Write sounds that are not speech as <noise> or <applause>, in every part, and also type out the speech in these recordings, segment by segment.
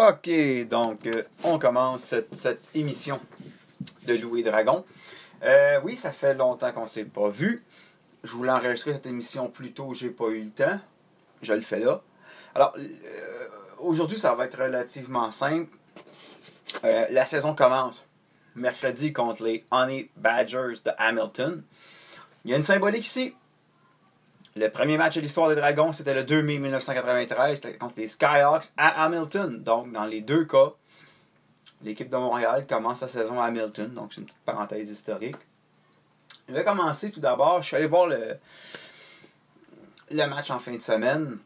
Ok, donc euh, on commence cette, émission de Louis Dragon. Euh, oui, ça fait longtemps qu'on ne s'est pas vu. Je voulais enregistrer cette émission plus tôt, j'ai pas eu le temps. Je le fais là. Alors, euh, aujourd'hui, ça va être relativement simple. la saison commence mercredi contre les Honey Badgers de Hamilton. Il y a une symbolique ici. Le premier match de l'histoire des Dragons, c'était le 2 mai 1993 contre les Skyhawks à Hamilton. Donc, dans les deux cas, l'équipe de Montréal commence sa saison à Hamilton. Donc, c'est une petite parenthèse historique. Je vais commencer tout d'abord. Je suis allé voir le, le match en fin de semaine.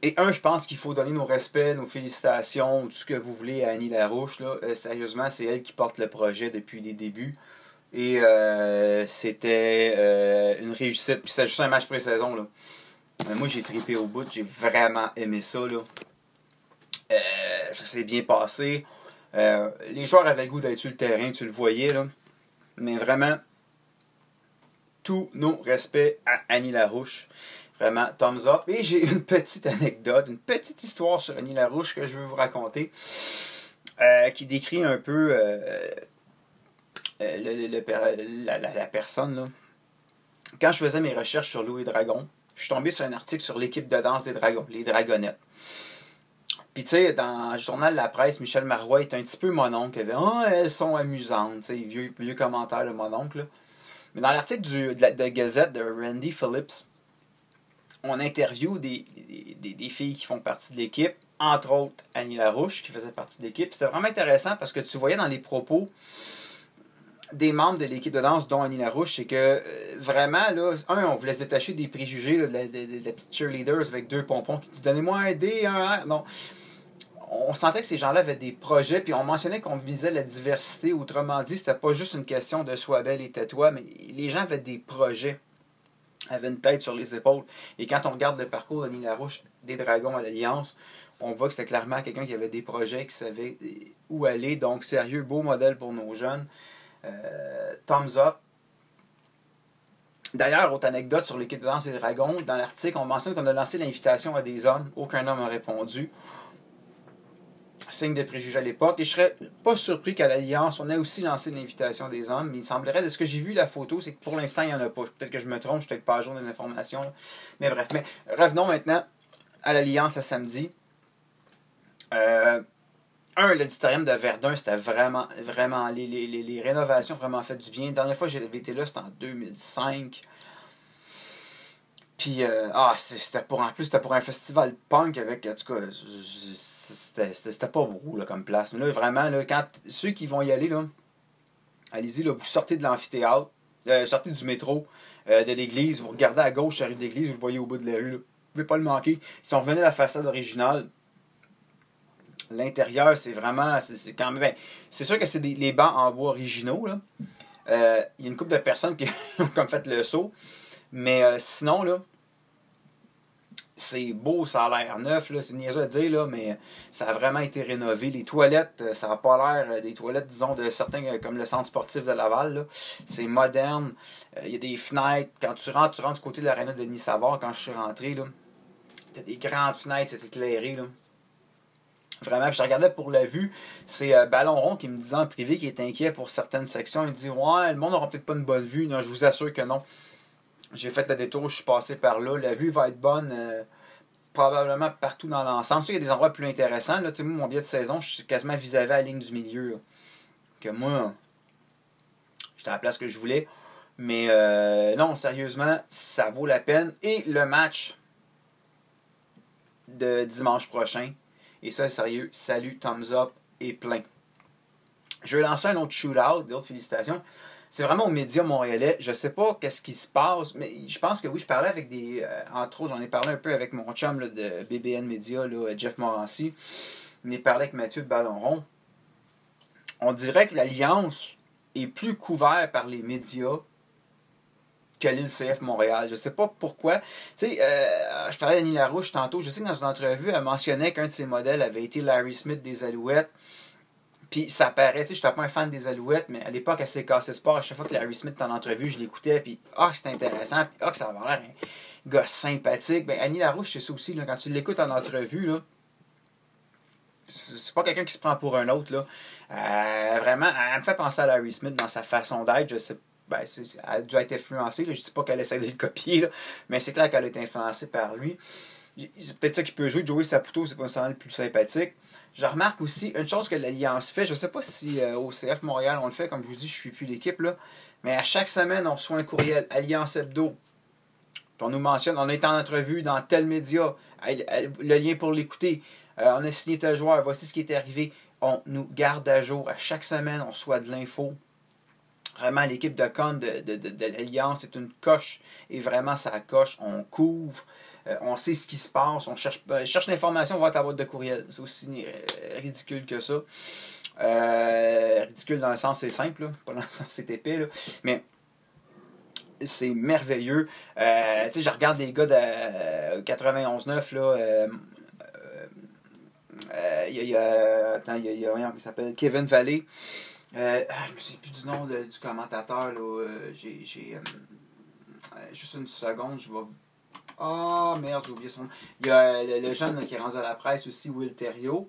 Et un, je pense qu'il faut donner nos respects, nos félicitations, tout ce que vous voulez à Annie Larouche. Là. Euh, sérieusement, c'est elle qui porte le projet depuis les débuts. Et euh, c'était euh, une réussite. Puis c'était juste un match pré-saison. Là. Mais moi, j'ai tripé au bout. J'ai vraiment aimé ça. Là. Euh, ça s'est bien passé. les joueurs avaient le goût d'être sur le terrain, tu le voyais. Là. Mais vraiment, tous nos respects à Annie Larouche. Vraiment, thumbs up. Et j'ai une petite anecdote, une petite histoire sur Annie Larouche que je veux vous raconter. qui décrit un peu la, personne, là. quand je faisais mes recherches sur Louis Dragon, je suis tombé sur un article sur l'équipe de danse des dragons, les Dragonnettes. Puis, tu sais, dans le journal de la presse, Michel Marois est un petit peu mon oncle. Il avait Oh, elles sont amusantes. Tu sais, vieux, vieux commentaire de mon oncle. Mais dans l'article de, la Gazette de Randy Phillips, on interview des, des, des, filles qui font partie de l'équipe, entre autres Annie Larouche, qui faisait partie de l'équipe. C'était vraiment intéressant parce que tu voyais dans les propos des membres de l'équipe de danse, dont Annie Larouche, c'est que euh, vraiment, là, un, on voulait se détacher des préjugés de, la, petite cheerleaders avec deux pompons qui disent Donnez-moi un D, un R. Non. On sentait que ces gens-là avaient des projets, puis on mentionnait qu'on visait la diversité. Autrement dit, c'était pas juste une question de sois belle et tais-toi, mais les gens avaient des projets, avaient une tête sur les épaules. Et quand on regarde le parcours d'Annie Larouche des Dragons à l'Alliance, on voit que c'était clairement quelqu'un qui avait des projets, qui savait où aller. Donc, sérieux, beau modèle pour nos jeunes. Euh, thumbs up. D'ailleurs, autre anecdote sur l'équipe de danse des dragons, dans l'article, on mentionne qu'on a lancé l'invitation à des hommes. Aucun homme n'a répondu. Signe de préjugé à l'époque. Et je serais pas surpris qu'à l'Alliance, on ait aussi lancé l'invitation des hommes. Mais il semblerait, de ce que j'ai vu la photo, c'est que pour l'instant, il n'y en a pas. Peut-être que je me trompe, je suis peut-être pas à jour des informations. Mais bref. Mais revenons maintenant à l'Alliance à samedi. Euh, un, l'auditorium de Verdun, c'était vraiment, vraiment, les, les, les, rénovations vraiment fait du bien. La dernière fois que j'avais été là, c'était en 2005. Puis, euh, ah, c'était pour, en plus, c'était pour un festival punk avec, en tout cas, c'était pas beau, là, comme place. Mais là, vraiment, là, quand, ceux qui vont y aller, là, allez-y, là, vous sortez de l'amphithéâtre, euh, sortez du métro, euh, de l'église, vous regardez à gauche, la rue de l'église, vous le voyez au bout de la rue, là. Vous pouvez pas le manquer. Ils sont revenus à la façade originale, L'intérieur, c'est vraiment. C'est quand même. Ben, c'est sûr que c'est les bancs en bois originaux. Euh, il y a une couple de personnes qui <laughs> ont comme fait le saut. Mais euh, sinon, là, c'est beau, ça a l'air neuf, là, c'est niaiseux à dire, là, mais ça a vraiment été rénové. Les toilettes, euh, ça n'a pas l'air des toilettes, disons, de certains, comme le centre sportif de Laval. C'est moderne. Il y a des fenêtres. Quand tu rentres, tu rentres du côté de l'aréna de Denis Savard, quand je suis rentré, là, tu as des grandes fenêtres, c'est éclairé. Là. Vraiment, je regardais pour la vue, c'est euh, Ballon Rond qui me disait en privé qu'il est inquiet pour certaines sections. Il dit Ouais, le monde n'aura peut-être pas une bonne vue. Non, je vous assure que non. J'ai fait le détour, je suis passé par là. La vue va être bonne euh, probablement partout dans l'ensemble. Il y a des endroits plus intéressants. Là, moi, mon billet de saison, je suis quasiment vis-à-vis à la ligne du milieu. Que moi, j'étais à la place que je voulais. Mais euh, non, sérieusement, ça vaut la peine. Et le match de dimanche prochain, et ça, sérieux, salut, thumbs up et plein. Je vais lancer un autre shootout, d'autres félicitations. C'est vraiment aux médias montréalais. Je sais pas qu'est-ce qui se passe, mais je pense que oui, je parlais avec des. Euh, entre autres, j'en ai parlé un peu avec mon chum de BBN Media, Jeff Morancy. On ai parlé avec Mathieu de Ballon Rond. On dirait que l'Alliance est plus couverte par les médias que l'ILCF Montréal. Je sais pas pourquoi. Tu sais, euh, je parlais d'Annie Larouche tantôt. Je sais que dans une entrevue, elle mentionnait qu'un de ses modèles avait été Larry Smith des Alouettes. Puis ça paraît, tu sais, je n'étais pas un fan des Alouettes, mais à l'époque, s'est cassée sport. À chaque fois que Larry Smith était en entrevue, je l'écoutais, puis ah, c'était intéressant, puis ah, que ça avait l'air un gars sympathique. Ben, Annie Larouche, c'est ça aussi, là, quand tu l'écoutes en entrevue, là, c'est pas quelqu'un qui se prend pour un autre. Là. Euh, vraiment, elle me fait penser à Larry Smith dans sa façon d'être. Je sais ben, elle a dû être influencée. Je ne dis pas qu'elle essaie de le copier, mais c'est clair qu'elle a été influencée par lui. C'est peut-être ça qui peut jouer. Joey Saputo, c'est pas le plus sympathique. Je remarque aussi une chose que l'Alliance fait. Je ne sais pas si euh, au CF Montréal on le fait, comme je vous dis, je ne suis plus l'équipe, là. Mais à chaque semaine, on reçoit un courriel Alliance Hebdo. on nous mentionne, on est en entrevue dans tel média, le lien pour l'écouter. Euh, on a signé tel joueur, voici ce qui est arrivé. On nous garde à jour. À chaque semaine, on reçoit de l'info. Vraiment, l'équipe de con de, de, l'Alliance est une coche. Et vraiment, ça coche. On couvre. Euh, on sait ce qui se passe. On cherche, euh, cherche l'information, on va ta boîte de courriel. C'est aussi ridicule que ça. ridicule dans le sens c'est simple, pas dans le sens c'est épais. Là. Mais c'est merveilleux. tu sais, je regarde les gars de 91-9, là, euh, il y a, attends, il y a, un qui s'appelle Kevin Valley. Euh, ah, je me souviens plus du nom du commentateur. Euh, j'ai, juste une seconde, je vais. Ah merde, j'ai oublié son nom. Il y a le, jeune qui est rendu à la presse aussi, Will Terrio.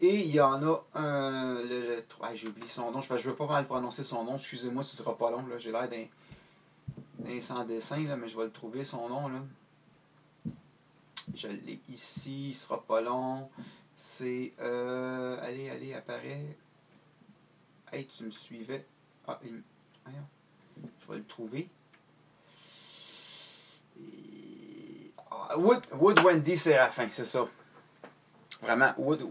Et il y en a un. Le, ah, j'ai oublié son nom. Je ne veux pas mal prononcer son nom. Excusez-moi, ce sera pas long. J'ai l'air d'un, sans dessin, là, mais je vais le trouver son nom. Là. Je l'ai ici, il sera pas long. C'est. Euh, allez, allez, apparaît. Hey, tu me suivais. Ah, il... je vais le trouver. Ah, Wood, Wood Wendy Séraphin, c'est ça. Vraiment, Wood,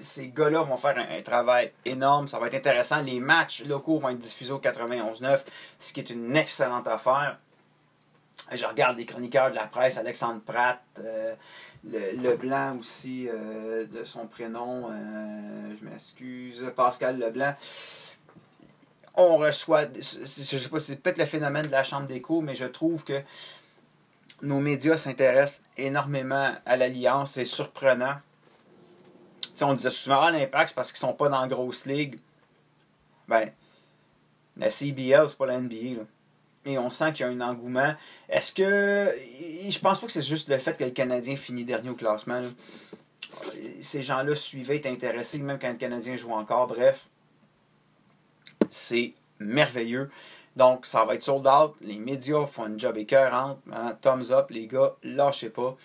ces gars-là vont faire un, travail énorme. Ça va être intéressant. Les matchs locaux vont être diffusés au 91.9, ce qui est une excellente affaire. Je regarde les chroniqueurs de la presse, Alexandre Pratt, euh, le, Leblanc aussi, euh, de son prénom, euh, je m'excuse, Pascal Leblanc. On reçoit, je sais pas, c'est peut-être le phénomène de la Chambre d'écho, mais je trouve que nos médias s'intéressent énormément à l'Alliance. C'est surprenant. on disait souvent à ah, l'impact, parce qu'ils sont pas dans la grosse ligue. Ben, la CBL, c'est pas la NBA. Là et on sent qu'il y a un engouement. Est-ce que. Je pense pas que c'est juste le fait que le Canadien finit dernier au classement. Ces gens-là suivaient, étaient intéressés, même quand le Canadien joue encore. Bref, c'est merveilleux. Donc, ça va être sold out. Les médias font un job écœurant. Hein. Thumbs up, les gars, lâchez pas.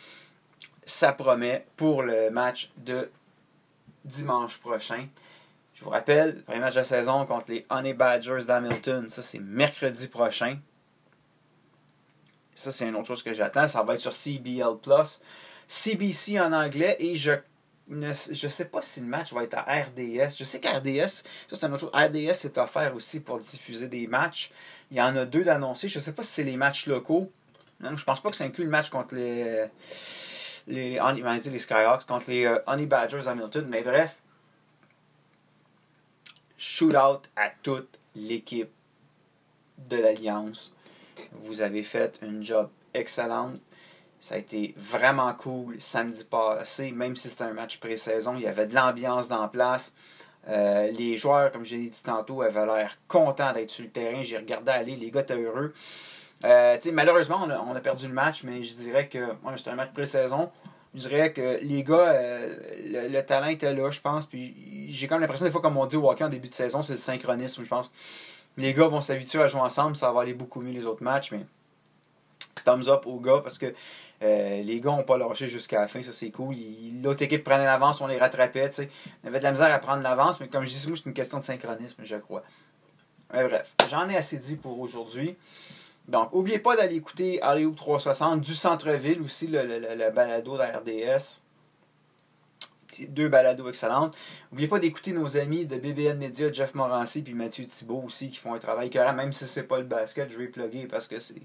Ça promet pour le match de dimanche prochain. Je vous rappelle, le premier match de la saison contre les Honey Badgers d'Hamilton, ça c'est mercredi prochain. Ça, c'est une autre chose que j'attends. Ça va être sur CBL Plus. CBC en anglais et je ne je sais pas si le match va être à RDS. Je sais qu'RDS, ça c'est un autre chose. RDS est offert aussi pour diffuser des matchs. Il y en a deux d'annoncés. Je ne sais pas si c'est les matchs locaux. Non, je pense pas que ça inclut le match contre les les, les Skyhawks, contre les euh, Honey Badgers Hamilton. Mais bref, shootout à toute l'équipe de l'Alliance. Vous avez fait une job excellente. Ça a été vraiment cool samedi passé, même si c'était un match pré-saison. Il y avait de l'ambiance dans la place. Euh, les joueurs, comme je l'ai dit tantôt, avaient l'air contents d'être sur le terrain. J'ai regardé aller, les gars étaient heureux. Euh, malheureusement, on a, perdu le match, mais je dirais que c'était un match pré-saison. Je dirais que les gars, euh, le, talent était là, je pense. Puis j'ai comme l'impression, des fois, comme on dit au hockey en début de saison, c'est le synchronisme, je pense les gars vont s'habituer à jouer ensemble, ça va aller beaucoup mieux les autres matchs, mais thumbs up aux gars parce que euh, les gars n'ont pas lâché jusqu'à la fin, ça c'est cool. L'autre équipe prenait l'avance, on les rattrapait. sais. On avait de la misère à prendre l'avance, mais comme je dis, c'est une question de synchronisme, je crois. bref, j'en ai assez dit pour aujourd'hui. Donc, n'oubliez pas d'aller écouter Hollywood 360 du centre-ville aussi, le, le, balado de la RDS deux balados excellentes. N'oubliez pas d'écouter nos amis de BBN Media, Jeff Morancy puis Mathieu Thibault aussi, qui font un travail carré, même si c'est pas le basket, je vais plugger parce que c'est.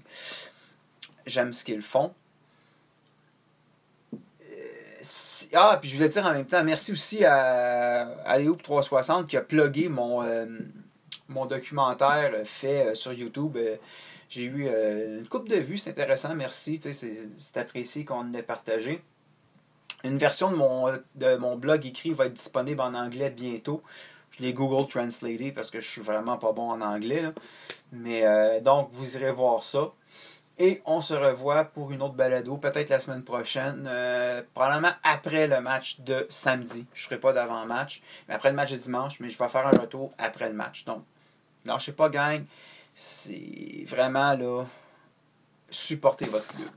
J'aime ce qu'ils font. Euh, ah, puis je voulais dire en même temps, merci aussi à, à 360 qui a plugué mon, euh, mon documentaire fait euh, sur YouTube. J'ai eu une coupe de vues, c'est intéressant, merci. C'est apprécié qu'on ait partagé. Une version de mon, de mon blog écrit va être disponible en anglais bientôt. Je l'ai Google Translaté parce que je suis vraiment pas bon en anglais. Mais euh, donc, vous irez voir ça. Et on se revoit pour une autre balado, peut-être la semaine prochaine, euh, probablement après le match de samedi. Je ne ferai pas d'avant-match, mais après le match de dimanche, mais je vais faire un retour après le match. Donc, lâchez pas, gang. C'est vraiment là, supporter votre club.